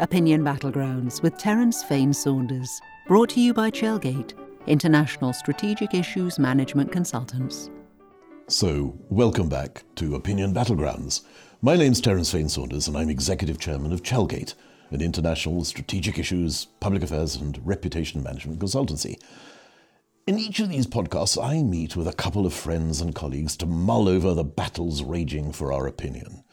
Opinion Battlegrounds with Terence Fane-Saunders. Brought to you by Chelgate, International Strategic Issues Management Consultants. So, welcome back to Opinion Battlegrounds. My name's Terence Fane-Saunders, and I'm Executive Chairman of Chelgate, an international strategic issues, public affairs, and reputation management consultancy. In each of these podcasts, I meet with a couple of friends and colleagues to mull over the battles raging for our opinion.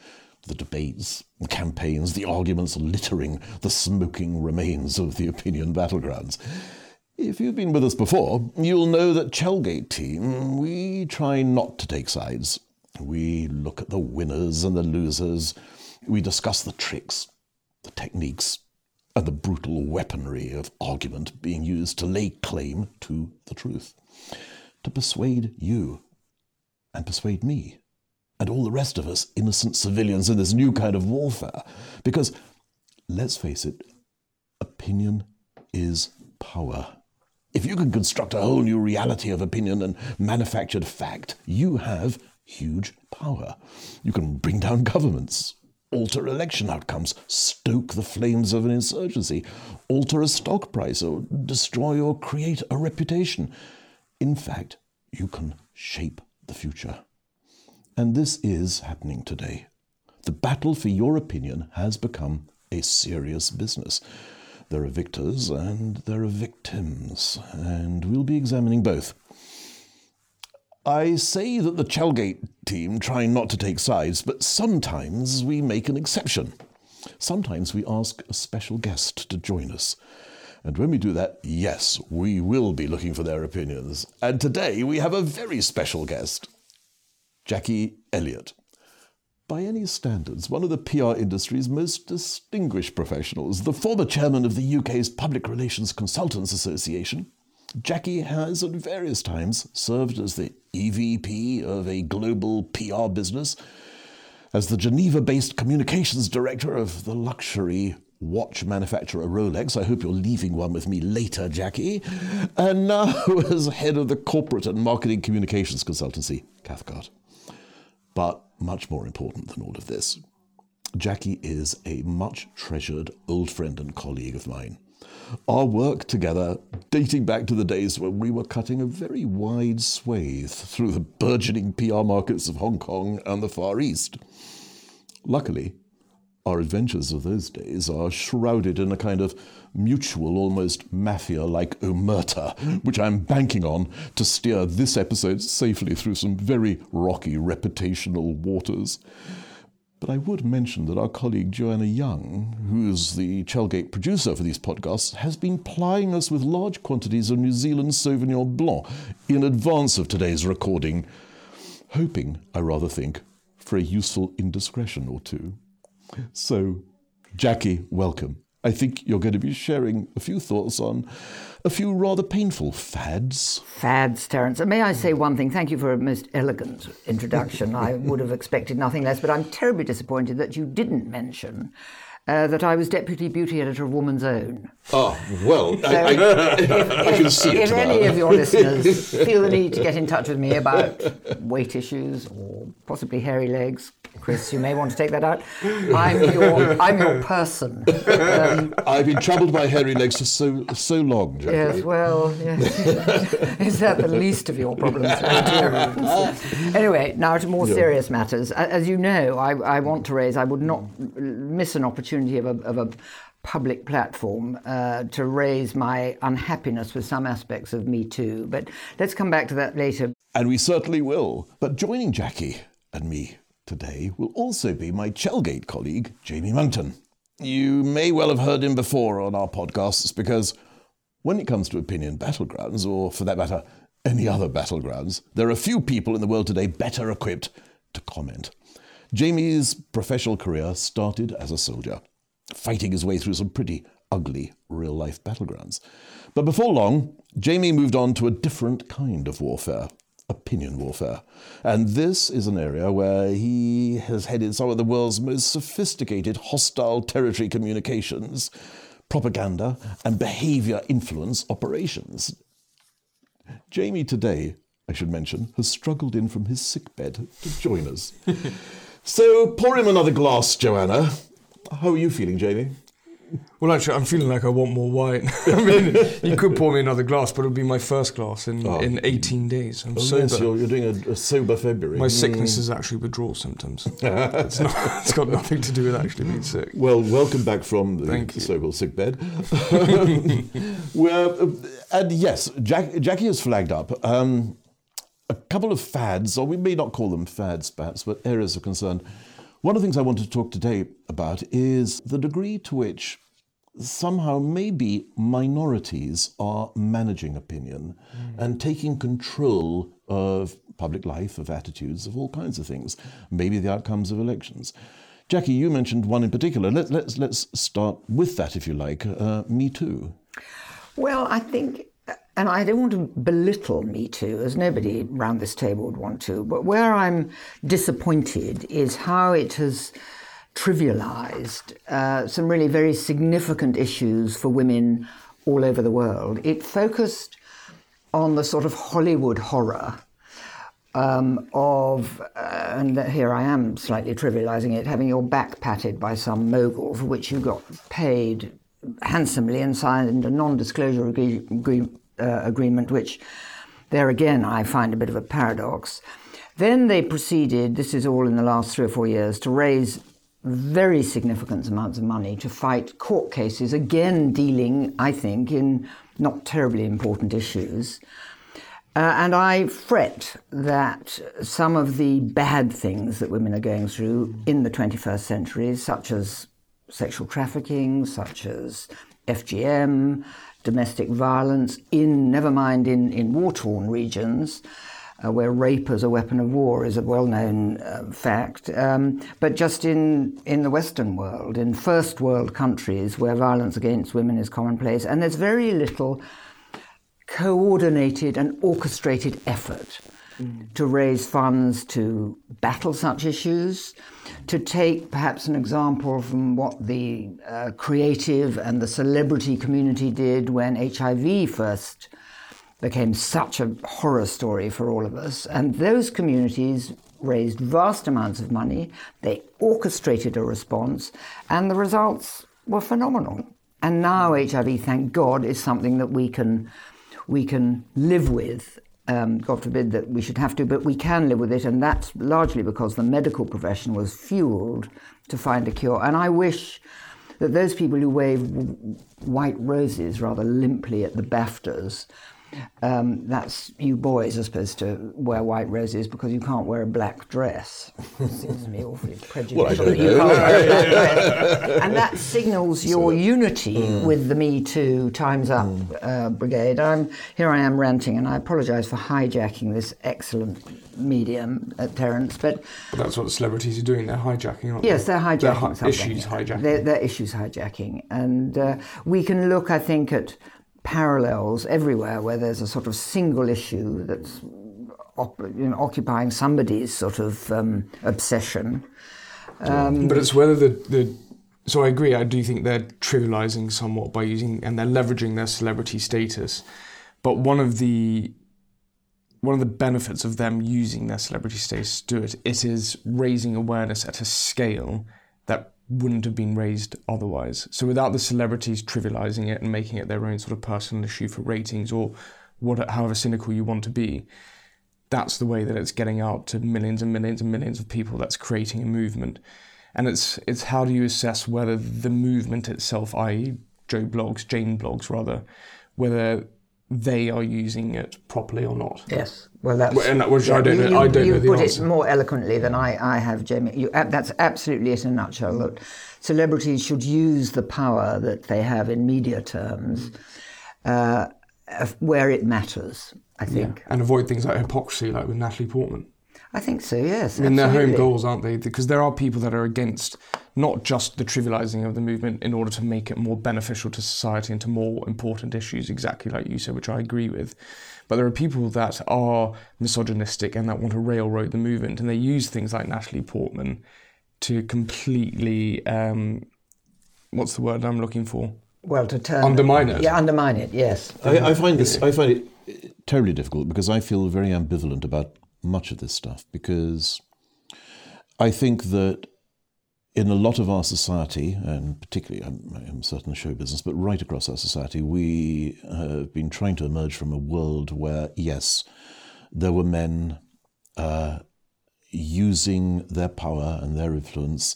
The debates, the campaigns, the arguments littering the smoking remains of the opinion battlegrounds. If you've been with us before, you'll know that Chelgate team, we try not to take sides. We look at the winners and the losers. We discuss the tricks, the techniques, and the brutal weaponry of argument being used to lay claim to the truth, to persuade you and persuade me and all the rest of us innocent civilians in this new kind of warfare. Because, let's face it, opinion is power. If you can construct a whole new reality of opinion and manufactured fact, you have huge power. You can bring down governments, alter election outcomes, stoke the flames of an insurgency, alter a stock price, or destroy or create a reputation. In fact, you can shape the future. And this is happening today. The battle for your opinion has become a serious business. There are victors and there are victims, and we'll be examining both. I say that the Chelgate team try not to take sides, but sometimes we make an exception. Sometimes we ask a special guest to join us. And when we do that, yes, we will be looking for their opinions. And today we have a very special guest, Jackie Elliott by any standards, one of the PR industry's most distinguished professionals, the former chairman of the UK's Public Relations Consultants Association. Jackie has at various times served as the EVP of a global PR business, as the Geneva based communications director of the luxury watch manufacturer Rolex. I hope you're leaving one with me later, Jackie. And now as head of the corporate and marketing communications consultancy, Cathcart. But much more important than all of this, Jackie is a much treasured old friend and colleague of mine. Our work together dating back to the days when we were cutting a very wide swathe through the burgeoning PR markets of Hong Kong and the Far East. Luckily, our adventures of those days are shrouded in a kind of mutual, almost mafia like omerta, which I'm banking on to steer this episode safely through some very rocky reputational waters. But I would mention that our colleague Joanna Young, who's the Chelgate producer for these podcasts, has been plying us with large quantities of New Zealand Sauvignon Blanc in advance of today's recording, hoping, I rather think, for a useful indiscretion or two. So, Jackie, welcome. I think you're going to be sharing a few thoughts on a few rather painful fads. Fads, Terence. And may I say one thing? Thank you for a most elegant introduction. I would have expected nothing less, but I'm terribly disappointed that you didn't mention uh, that I was deputy beauty editor of Woman's Own. Oh, well, so I, I, if, I, can see it. If any of your listeners feel the need to get in touch with me about weight issues or possibly hairy legs, Chris, you may want to take that out. I'm your, I'm your person. Um, I've been troubled by hairy legs for so so long. Jeffrey. Yes, well, yes. is that the least of your problems? anyway, now to more serious matters. As you know, I, I want to raise. I would not miss an opportunity of a, of a public platform uh, to raise my unhappiness with some aspects of Me Too. But let's come back to that later. And we certainly will. But joining Jackie and me today will also be my Chelgate colleague, Jamie Monckton. You may well have heard him before on our podcasts because when it comes to opinion battlegrounds, or for that matter, any other battlegrounds, there are few people in the world today better equipped to comment. Jamie's professional career started as a soldier, fighting his way through some pretty ugly real life battlegrounds. But before long, Jamie moved on to a different kind of warfare opinion warfare. And this is an area where he has headed some of the world's most sophisticated hostile territory communications, propaganda, and behavior influence operations. Jamie today, I should mention, has struggled in from his sickbed to join us. so pour him another glass, Joanna. How are you feeling, Jamie? Well, actually, I'm feeling like I want more wine. I mean, you could pour me another glass, but it'll be my first glass in, Oh. in 18 days. I'm Oh, sober. yes, you're, you're doing a, a sober February. my sickness is actually withdrawal symptoms. it's, not, it's got nothing to do with actually being sick. Well, welcome back from the so-called sick bed. well, uh, and yes, Jack, Jackie has flagged up um, a couple of fads, or we may not call them fads, perhaps, but areas of concern. One of the things I want to talk today about is the degree to which somehow maybe minorities are managing opinion and taking control of public life, of attitudes, of all kinds of things, maybe the outcomes of elections. Jackie, you mentioned one in particular. Let, let's, let's start with that, if you like. Uh, Me Too. Well, I think, and I don't want to belittle Me Too, as nobody round this table would want to, but where I'm disappointed is how it has trivialized uh, some really very significant issues for women all over the world. It focused on the sort of Hollywood horror um, of, uh, and here I am slightly trivializing it, having your back patted by some mogul for which you got paid handsomely and signed a non disclosure agree- agree- uh, agreement, which there again I find a bit of a paradox. Then they proceeded, this is all in the last three or four years, to raise very significant amounts of money to fight court cases, again dealing, I think, in not terribly important issues. Uh, and I fret that some of the bad things that women are going through in the 21st century, such as sexual trafficking, such as FGM, domestic violence, in never mind in, in war torn regions, uh, where rape as a weapon of war is a well known uh, fact, um, but just in, in the Western world, in first world countries where violence against women is commonplace, and there's very little coordinated and orchestrated effort to raise funds to battle such issues, to take perhaps an example from what the uh, creative and the celebrity community did when HIV first became such a horror story for all of us. And those communities raised vast amounts of money, they orchestrated a response, and the results were phenomenal. And now HIV, thank God, is something that we can we can live with. Um, God forbid that we should have to, but we can live with it, and that's largely because the medical profession was fueled to find a cure. And I wish that those people who wave white roses rather limply at the BAFTAs, um, that's you boys are supposed to wear white roses because you can't wear a black dress. Seems to me awfully prejudicial. Well, I don't that you can't wear a black dress. and that signals your unity mm. with the Me Too Times Up uh, brigade. I'm here. I am ranting, and I apologise for hijacking this excellent medium, uh, Terence. But But that's what celebrities are doing. They're hijacking, aren't Yes, they? they're hijacking They're hi- issues hijacking. They're, they're issues hijacking, and uh, we can look, I think, at parallels everywhere where there's a sort of single issue that's op- you know, occupying somebody's sort of um, obsession. But it's whether the, the so I agree. I do think they're trivializing somewhat by using and they're leveraging their celebrity status. But one of the one of the benefits of them using their celebrity status to do it, it is raising awareness at a scale that wouldn't have been raised otherwise. So without the celebrities trivializing it and making it their own sort of personal issue for ratings or what, however cynical you want to be, that's the way that it's getting out to millions and millions and millions of people. That's creating a movement, and it's it's how do you assess whether the movement itself, i.e., Joe Bloggs, Jane Bloggs rather, whether they are using it properly or not. Yes, well, that's Well, and that- which I don't you, know- I don't you know the put answer. it more eloquently than I, I have, Jamie. You, that's absolutely it in a nutshell. That celebrities should use the power that they have in media terms uh, where it matters. I think. And avoid things like hypocrisy, like with Natalie Portman. I think so. Yes. I mean, they're home goals, aren't they? Because there are people that are against not just the trivializing of the movement in order to make it more beneficial to society and to more important issues, exactly like you said, which I agree with. But there are people that are misogynistic and that want to railroad the movement, and they use things like Natalie Portman to completely, um, what's the word I'm looking for? Well, to turn Undermine it. Yeah, undermine it. Yes. I, I find this. I find it terribly difficult because I feel very ambivalent about much of this stuff because I think that in a lot of our society, and particularly I'm, I'm certain show business, but right across our society, we have been trying to emerge from a world where, yes, there were men uh, using their power and their influence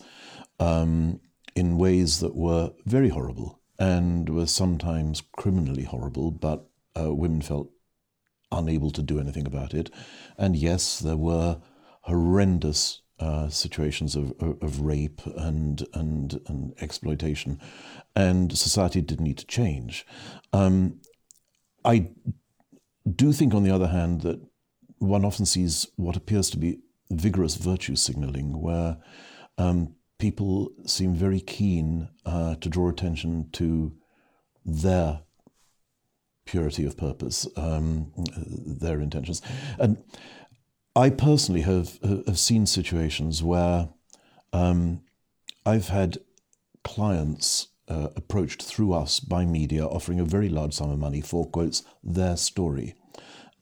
um, in ways that were very horrible and were sometimes criminally horrible, but uh, women felt unable to do anything about it. And yes, there were horrendous uh, situations of, of, rape and, and, and exploitation, and society did need to change. Um, I do think, on the other hand, that one often sees what appears to be vigorous virtue signaling, where um, people seem very keen uh, to draw attention to their purity of purpose, um, their intentions. And I personally have, have seen situations where um, I've had clients uh, approached through us by media offering a very large sum of money for, quotes, their story.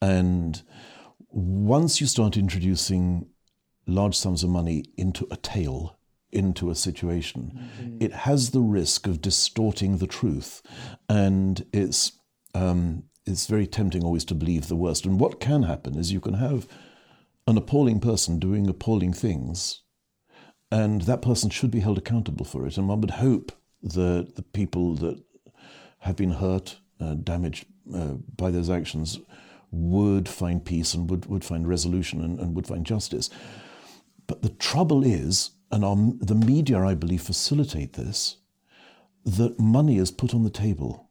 And once you start introducing large sums of money into a tale, into a situation, mm-hmm. it has the risk of distorting the truth. And it's, um, it's very tempting always to believe the worst. And what can happen is you can have an appalling person doing appalling things, and that person should be held accountable for it. And one would hope that the people that have been hurt, uh, damaged uh, by those actions, would find peace and would, would find resolution and, and would find justice. But the trouble is, and our, the media, I believe, facilitate this, that money is put on the table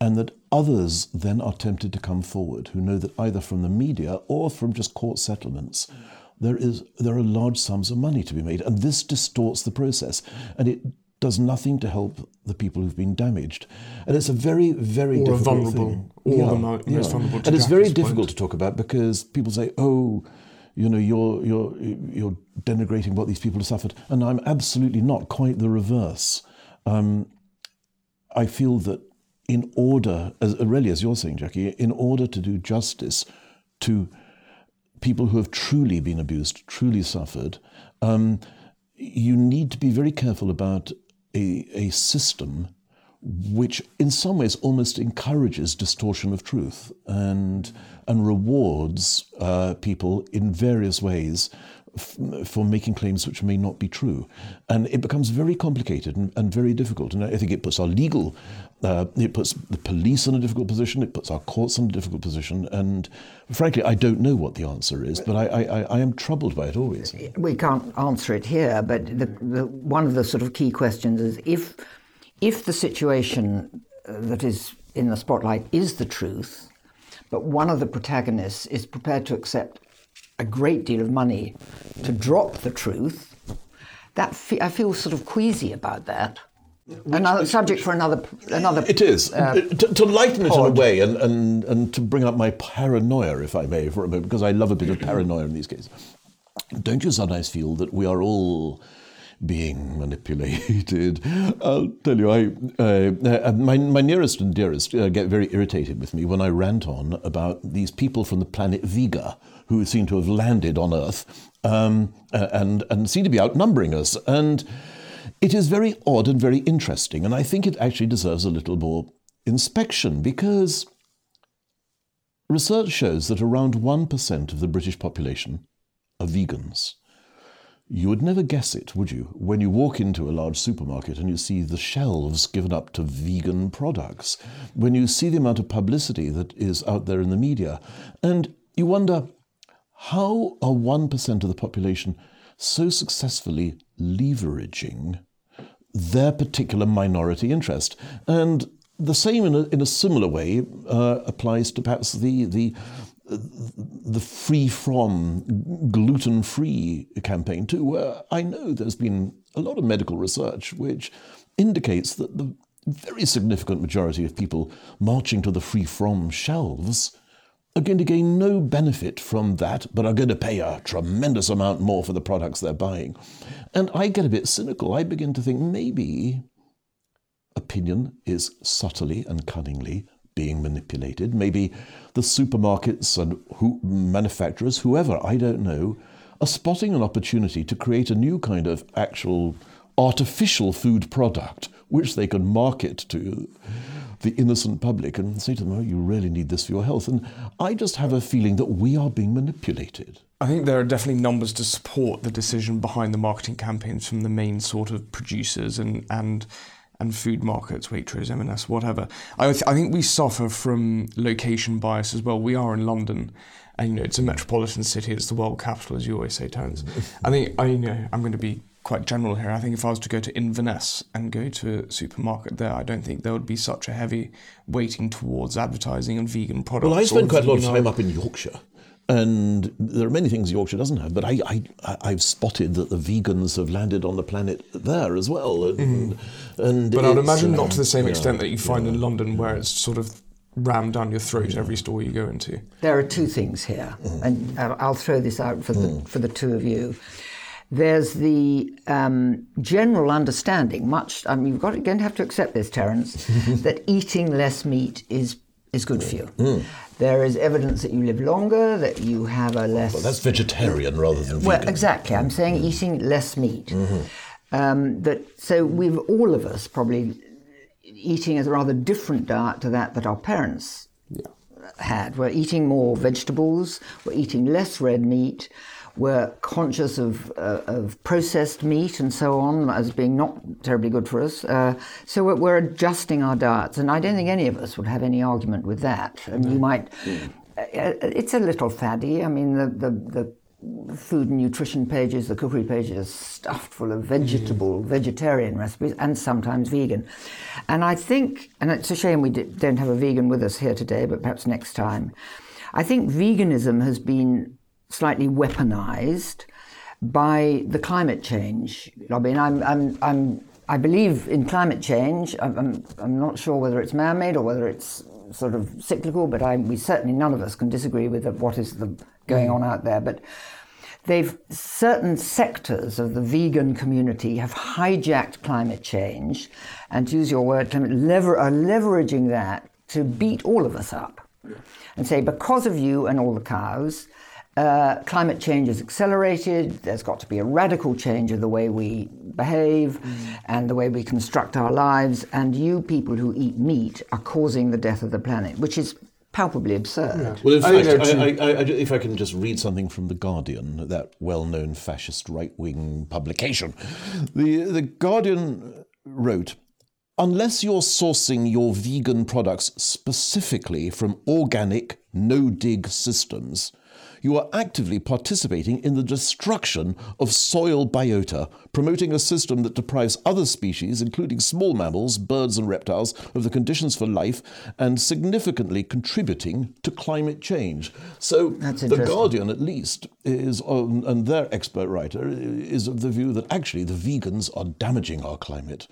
and that others then are tempted to come forward who know that either from the media or from just court settlements, there, is, there are large sums of money to be made. And this distorts the process. And it does nothing to help the people who've been damaged. And it's a very, very or difficult vulnerable, thing. Or yeah, the most yeah. vulnerable. and it's very difficult point. to talk about because people say, oh, you know, you're, you're, you're denigrating what these people have suffered. And I'm absolutely not, quite the reverse. Um, I feel that in order, as really as you're saying, Jackie, in order to do justice to people who have truly been abused, truly suffered, um, you need to be very careful about a, a system which in some ways almost encourages distortion of truth and, and rewards uh, people in various ways for making claims which may not be true. And it becomes very complicated and, and very difficult. And I think it puts our legal, uh, it puts the police in a difficult position, it puts our courts in a difficult position. And frankly, I don't know what the answer is, but I, I, I am troubled by it always. We can't answer it here, but the, the, one of the sort of key questions is if, if the situation that is in the spotlight is the truth, but one of the protagonists is prepared to accept a great deal of money to drop the truth, that fe- I feel sort of queasy about that. Which, another subject for another another. It is uh, to, to, lighten pod. it in a way, and, and and to bring up my paranoia, if I may, for a moment, because I love a bit of paranoia in these cases. Don't you sometimes feel that we are all being manipulated. I'll tell you, I, uh, uh, my, my nearest and dearest uh, get very irritated with me when I rant on about these people from the planet Vega who seem to have landed on Earth um, and, and seem to be outnumbering us. And it is very odd and very interesting. And I think it actually deserves a little more inspection because research shows that around 1% of the British population are vegans. You would never guess it, would you, when you walk into a large supermarket and you see the shelves given up to vegan products, when you see the amount of publicity that is out there in the media, and you wonder how are 1% of the population so successfully leveraging their particular minority interest? And the same in a, in a similar way uh, applies to perhaps the, the, the free from gluten free campaign too, where I know there's been a lot of medical research which indicates that the very significant majority of people marching to the free from shelves are going to gain no benefit from that, but are going to pay a tremendous amount more for the products they're buying. And I get a bit cynical. I begin to think maybe opinion is subtly and cunningly being manipulated. Maybe the supermarkets and who, manufacturers, whoever, I don't know, are spotting an opportunity to create a new kind of actual artificial food product which they can market to the innocent public and say to them, oh, you really need this for your health. And I just have a feeling that we are being manipulated. I think there are definitely numbers to support the decision behind the marketing campaigns from the main sort of producers and and and food markets, Waitrose, M&S, whatever. I, th- I think we suffer from location bias as well. We are in London, and you know it's a metropolitan city. It's the world capital, as you always say, Terence. I think I you know I'm going to be quite general here. I think if I was to go to Inverness and go to a supermarket there, I don't think there would be such a heavy weighting towards advertising and vegan products. Well, I spend quite a lot of time up in Yorkshire. And there are many things Yorkshire doesn't have, but I, I, I've spotted that the vegans have landed on the planet there as well. And, mm-hmm. and But I'd imagine uh, not um, to the same yeah, extent that you find yeah. in London, where it's sort of rammed down your throat every store you go into. There are two things here, mm. and I'll I'll throw this out for the mm. for the two of you. There's the um, general understanding, much. I mean, you've got to, going to have to accept this, Terence, that eating less meat is is good for you. There is evidence that you live longer, that you have a less. Well, that's vegetarian rather than Well, vegan. exactly. I'm saying eating less meat. Um, that so we've all of us probably eating a rather different diet to that that our parents had. We're eating more vegetables. We're eating less red meat. We're conscious of, uh, of processed meat and so on as being not terribly good for us. Uh, so we're, we're adjusting our diets, and I don't think any of us would have any argument with that. And you might, uh, it's a little faddy. I mean, the, the, the food and nutrition pages, the cookery pages are stuffed full of vegetable, vegetarian recipes, and sometimes vegan. And I think, and it's a shame we don't have a vegan with us here today, but perhaps next time. I think veganism has been slightly weaponized by the climate change lobby. And I'm, I'm, I'm, I believe in climate change. I'm, I'm, I'm not sure whether it's man made or whether it's sort of cyclical, but I, we certainly, none of us can disagree with what is the, going mm. on out there. But they've certain sectors of the vegan community have hijacked climate change and to use your word climate lever, are leveraging that to beat all of us up and say because of you and all the cows uh, climate change is accelerated. There's got to be a radical change of the way we behave and the way we construct our lives. And you people who eat meat are causing the death of the planet which is palpably absurd. Well, in I think fact, I, I, I, if I can just read something from The Guardian, that well known fascist right wing publication. The, the Guardian wrote Unless you're sourcing your vegan products specifically from organic, no dig systems, you are actively participating in the destruction of soil biota, promoting a system that deprives other species, including small mammals, birds, and reptiles, of the conditions for life and significantly contributing to climate change. So, The. Guardian, at least, is, on, and their expert writer, is of the view that actually the vegans are damaging our climate.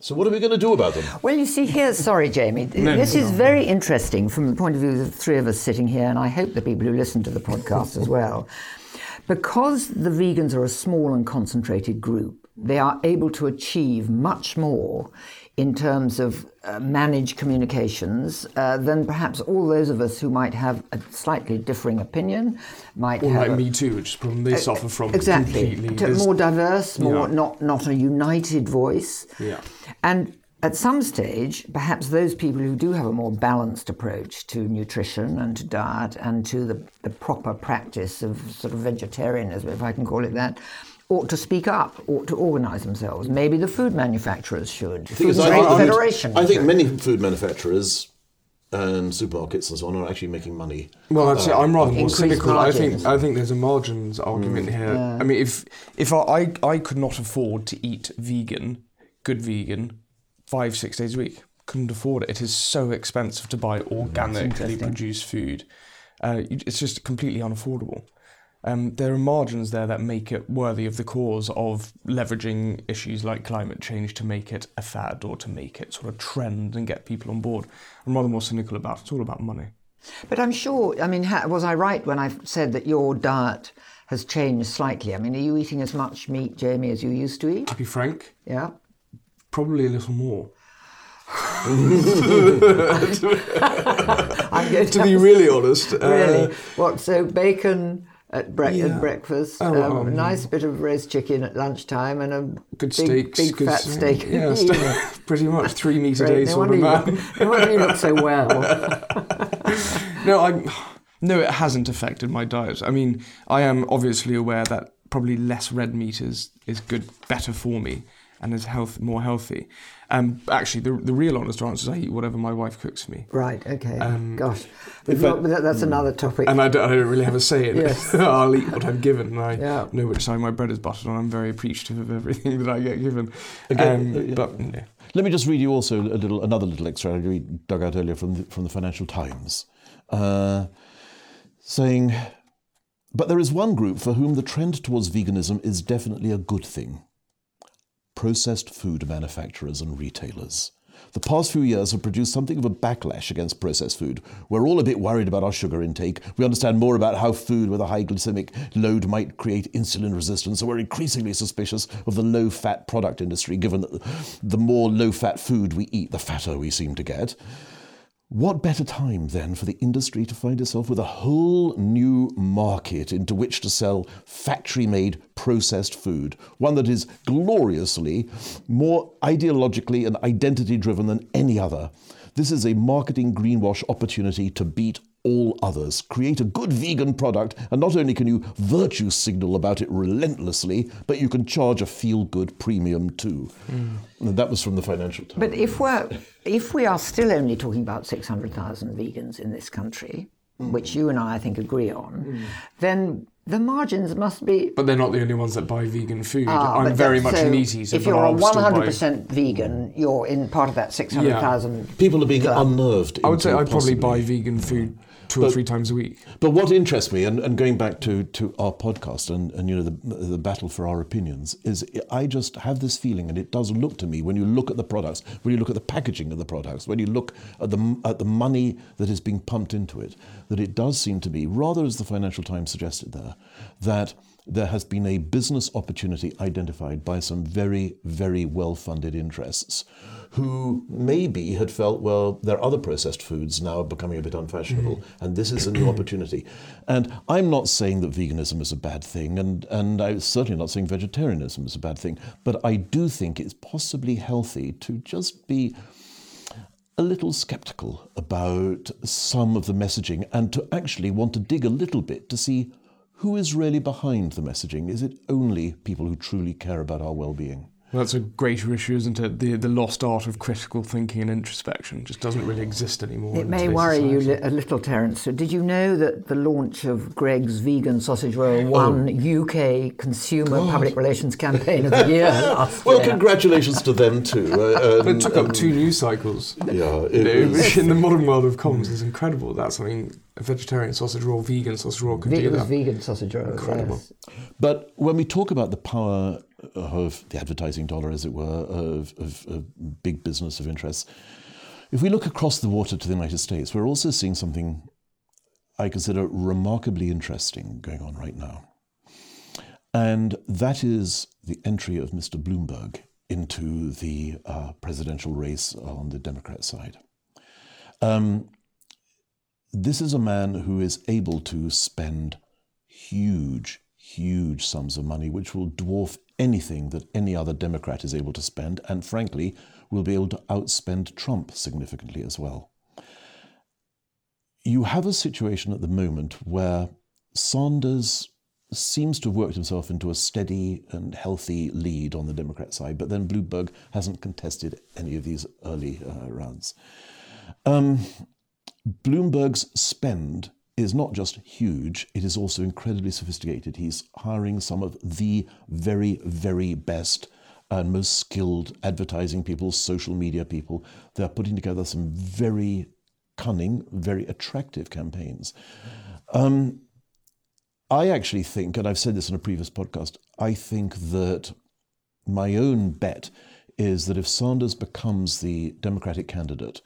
So, what are we going to do about them? Well, you see, here, sorry, Jamie, this is very interesting from the point of view of the three of us sitting here, and I hope the people who listen to the podcast as well. Because the vegans are a small and concentrated group, they are able to achieve much more in terms of uh, managed communications uh, than perhaps all those of us who might have a slightly differing opinion, might Or have like a- Me Too, which is a problem they suffer from exactly. To- more diverse, more Yeah. not not a united voice. Yeah. And at some stage, perhaps those people who do have a more balanced approach to nutrition and to diet and to the, the proper practice of sort of vegetarianism, if I can call it that, ought to speak up, ought to organise themselves. Maybe the food manufacturers should. Food Because I Trade think- Federation. I think should. many food manufacturers and supermarkets and so on are actually making money. Well, I'd say uh, I'm rather more Increased cynical. I think. I think there's a margins argument mm. here. I mean, if if I, I I could not afford to eat vegan, good vegan, five six days a week, couldn't afford it. It is so expensive to buy mm, organically produced food. Uh, it's just completely unaffordable. Um, there are margins there that make it worthy of the cause of leveraging issues like climate change to make it a fad or to make it sort of trend and get people on board. I'm rather more cynical about it. It's all about money. But I'm sure, I mean, was I right when I said that your diet has changed slightly? I mean, are you eating as much meat, Jamie, as you used to eat? To be frank, Yeah. probably a little more. I'm to be really honest, uh, Really? What? So bacon, at, bre- Yeah. at breakfast. Oh, um, a nice bit of roast chicken at lunchtime and a Good big, steaks. big good fat steak. Yeah, steak, pretty much three meat a day No sort wonder, of you man. look, no wonder you look so well. No, I no, it hasn't affected my diet. I mean, I am obviously aware that probably less red meat is is good, better for me, and is health more healthy. Um, actually, the the real honest answer is I eat whatever my wife cooks for me, Right, okay. Um, Gosh. We've if got- I- but that, that's another topic. and I don't, I don't really have a say in Yes. it. I'll eat what I'm given, and I Yeah. know which side my bread is buttered on. I'm very appreciative of everything that I get given. Again, Um, uh, yeah. But yeah. Let me just read you also a little, another little extract I read- dug out earlier from the, from the Financial Times, uh, saying, "But there is one group for whom the trend towards veganism is definitely a good thing: processed food manufacturers and retailers." The past few years have produced something of a backlash against processed food. We're all a bit worried about our sugar intake. We understand more about how food with a high glycemic load might create insulin resistance, so we're increasingly suspicious of the low fat product industry, given that the more low fat food we eat, the fatter we seem to get. What better time then for the industry to find itself with a whole new market into which to sell factory made processed food? One that is gloriously more ideologically and identity driven than any other. This is a marketing greenwash opportunity to beat all others. Create a good vegan product, and not only can you virtue signal about it relentlessly, but you can charge a feel good premium too. And that was from the Financial Times. But if we're if we are still only talking about six hundred thousand vegans in this country, Mm. which you and I, I think, agree on, then the margins must be. But they're not the only ones that buy vegan food. Ah, I'm very that- much so an eat eater. If you're a I'll still buy- 100% vegan, you're in part of that 600,000. People are being unnerved. I would say I'd probably buy vegan food two or three times a week. But what interests me, and, and going back to, to our podcast and, and you know the, the battle for our opinions, is I just have this feeling, and it does look to me when you look at the products, when you look at the packaging of the products, when you look at the at the money that is being pumped into it, that it does seem to be rather as the Financial Times suggested there, that there has been a business opportunity identified by some very very well funded interests who maybe had felt, well, there are other processed foods now becoming a bit unfashionable, mm. and this is a new opportunity. And I'm not saying that veganism is a bad thing, and, and I'm certainly not saying vegetarianism is a bad thing, but I do think it's possibly healthy to just be a little skeptical about some of the messaging and to actually want to dig a little bit to see who is really behind the messaging. Is it only people who truly care about our well being? Well, that's a greater issue, isn't it? The the lost art of critical thinking and introspection just doesn't really exist anymore. It may today's worry you society. li- a little, Terence. So did you know that the launch of Greggs vegan sausage roll Oh. won UK Consumer Public Relations Campaign of the Year last Well, year? congratulations to them too. Uh, But it took up two news cycles. Yeah, You know, it in the modern world of comms is incredible. That's something a vegetarian sausage roll, vegan sausage roll could Ve- do that. vegan sausage roll. Incredible. yes. but when we talk about the power of the advertising dollar, as it were, of, of, of big business of interests, if we look across the water to the United States, we're also seeing something I consider remarkably interesting going on right now. And that is the entry of Mr. Bloomberg into the uh, presidential race on the Democrat side. Um, this is a man who is able to spend huge, huge sums of money, which will dwarf anything that any other Democrat is able to spend, and frankly, will be able to outspend Trump significantly as well. You have a situation at the moment where Sanders seems to have worked himself into a steady and healthy lead on the Democrat side, but then Bloomberg hasn't contested any of these early uh, rounds. Um, Bloomberg's spend is not just huge, it is also incredibly sophisticated. He's hiring some of the very, very best and most skilled advertising people, social media people. They're putting together some very cunning, very attractive campaigns. Um, I actually think, and I've said this in a previous podcast, I think that my own bet is that if Sanders becomes the Democratic candidate,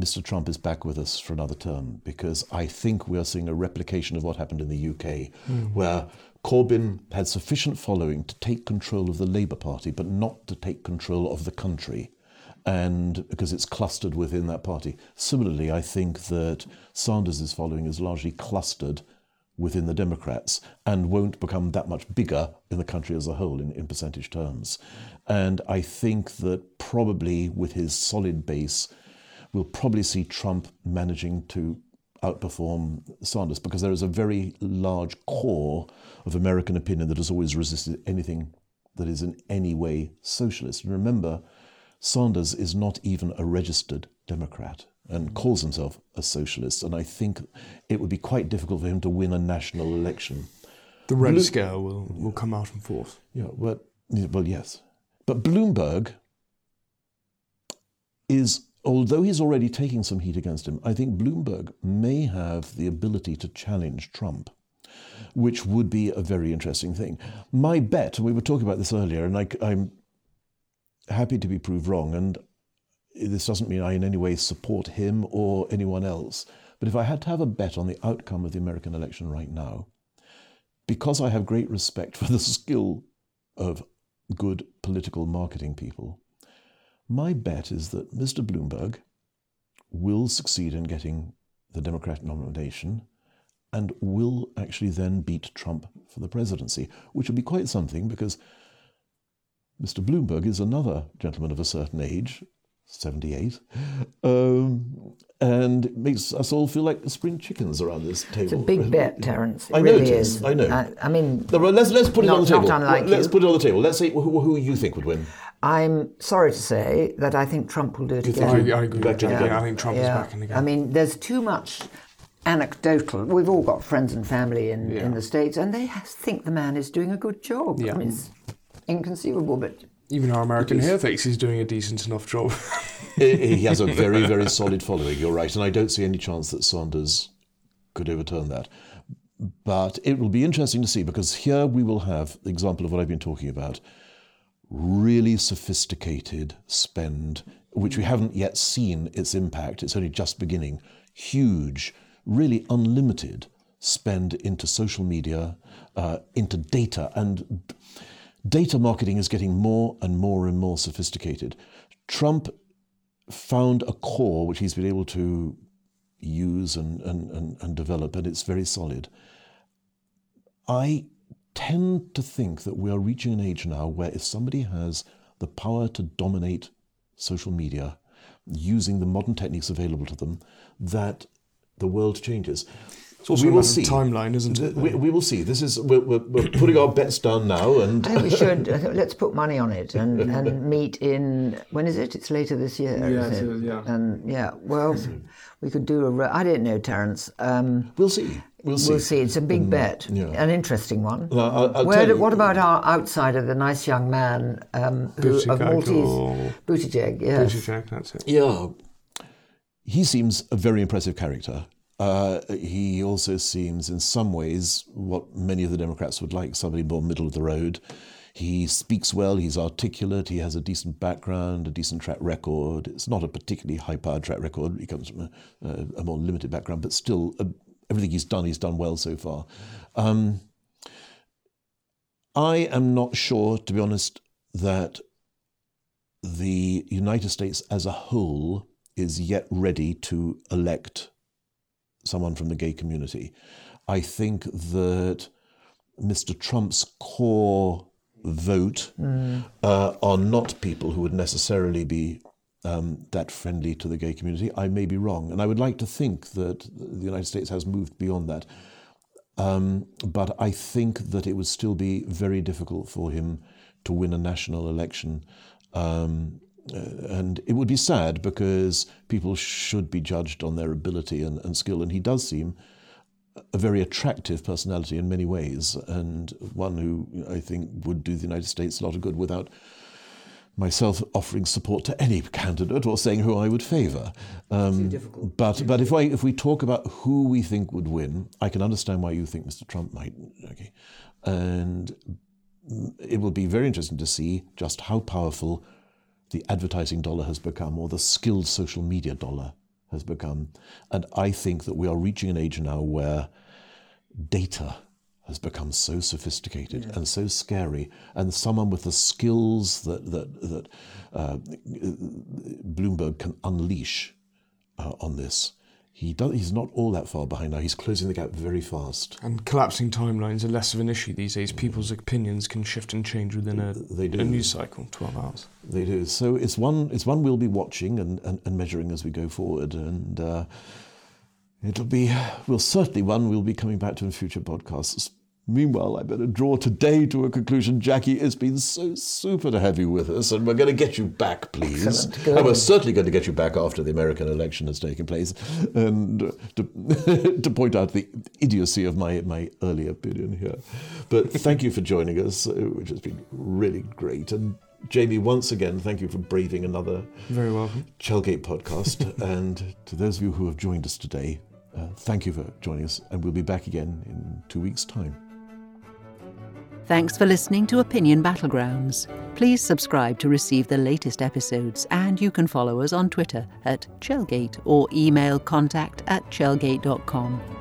Mr. Trump is back with us for another term because I think we are seeing a replication of what happened in the UK, hmm. where Corbyn had sufficient following to take control of the Labour Party, but not to take control of the country. And because it's clustered within that party. Similarly, I think that Sanders' following is largely clustered within the Democrats and won't become that much bigger in the country as a whole in, in percentage terms. And I think that probably with his solid base, we'll probably see Trump managing to outperform Sanders because there is a very large core of American opinion that has always resisted anything that is in any way socialist. And remember, Sanders is not even a registered Democrat and calls himself a socialist. And I think it would be quite difficult for him to win a national election. The red Blo- scale will, will come out in force. Yeah, well, well, yes. But Bloomberg is, although he's already taking some heat against him, I think Bloomberg may have the ability to challenge Trump which would be a very interesting thing. My bet, and we were talking about this earlier, and I, I'm happy to be proved wrong, and this doesn't mean I in any way support him or anyone else, but if I had to have a bet on the outcome of the American election right now, because I have great respect for the skill of good political marketing people, my bet is that Mr. Bloomberg will succeed in getting the Democratic nomination and will actually then beat Trump for the presidency, which will be quite something because Mr. Bloomberg is another gentleman of a certain age, 78, um, and it makes us all feel like spring chickens around this table. It's a big bet, Terence. It I really it is. is. I know. I, I mean, let's let's put it not, on the table. Not unlike let's you. put it on the table. Let's say who, who you think would win. I'm sorry to say that I think Trump will do it You again. he- I, I agree. Back with in that. again. I think Trump is back in again. I mean, there's too much anecdotal. We've all got friends and family in, Yeah. in the States, and they think the man is doing a good job. Yeah. I mean, it's inconceivable, but Even our American hairface is doing a decent enough job. he he has a very, very solid following, you're right, and I don't see any chance that Sanders could overturn that. But it will be interesting to see because here we will have the example of what I've been talking about really sophisticated spend, which we haven't yet seen its impact, it's only just beginning. Huge, really unlimited spend into social media, uh, into data, and data marketing is getting more and more and more sophisticated. Trump found a core which he's been able to use and, and, and, and develop, and it's very solid. I tend to think that we are reaching an age now where if somebody has the power to dominate social media using the modern techniques available to them, that the world changes. It's also we a will see. timeline, isn't it? We, we will see. This is we're, we're, we're putting our bets down now, and I think we should. I think let's put money on it and, and meet in. When is it? It's later this year. Yeah, is it it? is, yeah. And yeah, well, we could do a. re- I don't know, Terence. Um, we'll see. We'll see. We'll see. It's a big bet, yeah. an interesting one. Well, I'll- I'll Where you- what about our outsider, the nice young man um, who, of Buttigieg Maltese? or- Buttigieg, yes. Buttigieg, that's it. Yeah, he seems a very impressive character. Uh, he also seems, in some ways, what many of the Democrats would like somebody more middle of the road. He speaks well, he's articulate, he has a decent background, a decent track record. It's not a particularly high powered track record, he comes from a, a, a more limited background, but still, uh, everything he's done, he's done well so far. Um, I am not sure, to be honest, that the United States as a whole is yet ready to elect someone from the gay community. I think that Mr. Trump's core vote uh, are not people who would necessarily be um, that friendly to the gay community. I may be wrong, and I would like to think that the United States has moved beyond that. Um, but I think that it would still be very difficult for him to win a national election. Um, uh, and it would be sad because people should be judged on their ability and, and skill. And he does seem a very attractive personality in many ways, and one who I think would do the United States a lot of good without myself offering support to any candidate or saying who I would favour. Um, but but if I if we talk about who we think would win, I can understand why you think Mr. Trump might. Okay, and it will be very interesting to see just how powerful the advertising dollar has become, or the skilled social media dollar has become. And I think that we are reaching an age now where data has become so sophisticated and so scary, and someone with the skills that that that uh, Bloomberg can unleash uh, on this he does, he's not all that far behind now. He's closing the gap very fast. And collapsing timelines are less of an issue these days. People's opinions can shift and change within a, They do. a news cycle, 12 hours. They do. So it's one it's one we'll be watching and, and, and measuring as we go forward. And uh, it'll be well certainly one we'll be coming back to in future podcasts. Meanwhile, I better draw today to a conclusion. Jackie, it's been so super to have you with us, and we're going to get you back, please. And we're certainly going to get you back after the American election has taken place, and uh, to, to point out the idiocy of my, my early opinion here. But thank you for joining us, uh, which has been really great. And Jamie, once again, thank you for braving another Very welcome. Chelgate podcast. and to those of you who have joined us today, uh, thank you for joining us, and we'll be back again in two weeks' time. Thanks for listening to Opinion Battlegrounds. Please subscribe to receive the latest episodes, and you can follow us on Twitter at Chelgate or email contact at chelgate.com.